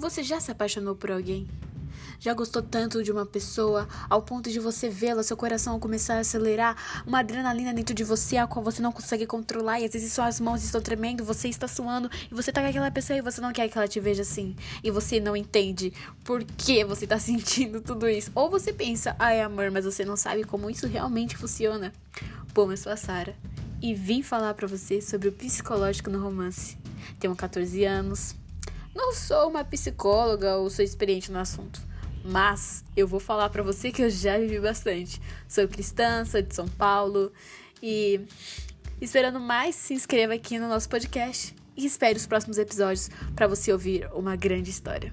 Você já se apaixonou por alguém? Já gostou tanto de uma pessoa ao ponto de você vê-la, seu coração começar a acelerar, uma adrenalina dentro de você a qual você não consegue controlar e às vezes suas mãos estão tremendo, você está suando e você tá com aquela pessoa e você não quer que ela te veja assim. E você não entende por que você tá sentindo tudo isso. Ou você pensa, ai amor, mas você não sabe como isso realmente funciona. Bom, eu sou a Sara e vim falar para você sobre o psicológico no romance. Tenho 14 anos. Não sou uma psicóloga ou sou experiente no assunto mas eu vou falar para você que eu já vivi bastante. Sou cristã, sou de São Paulo e esperando mais, se inscreva aqui no nosso podcast e espere os próximos episódios para você ouvir uma grande história.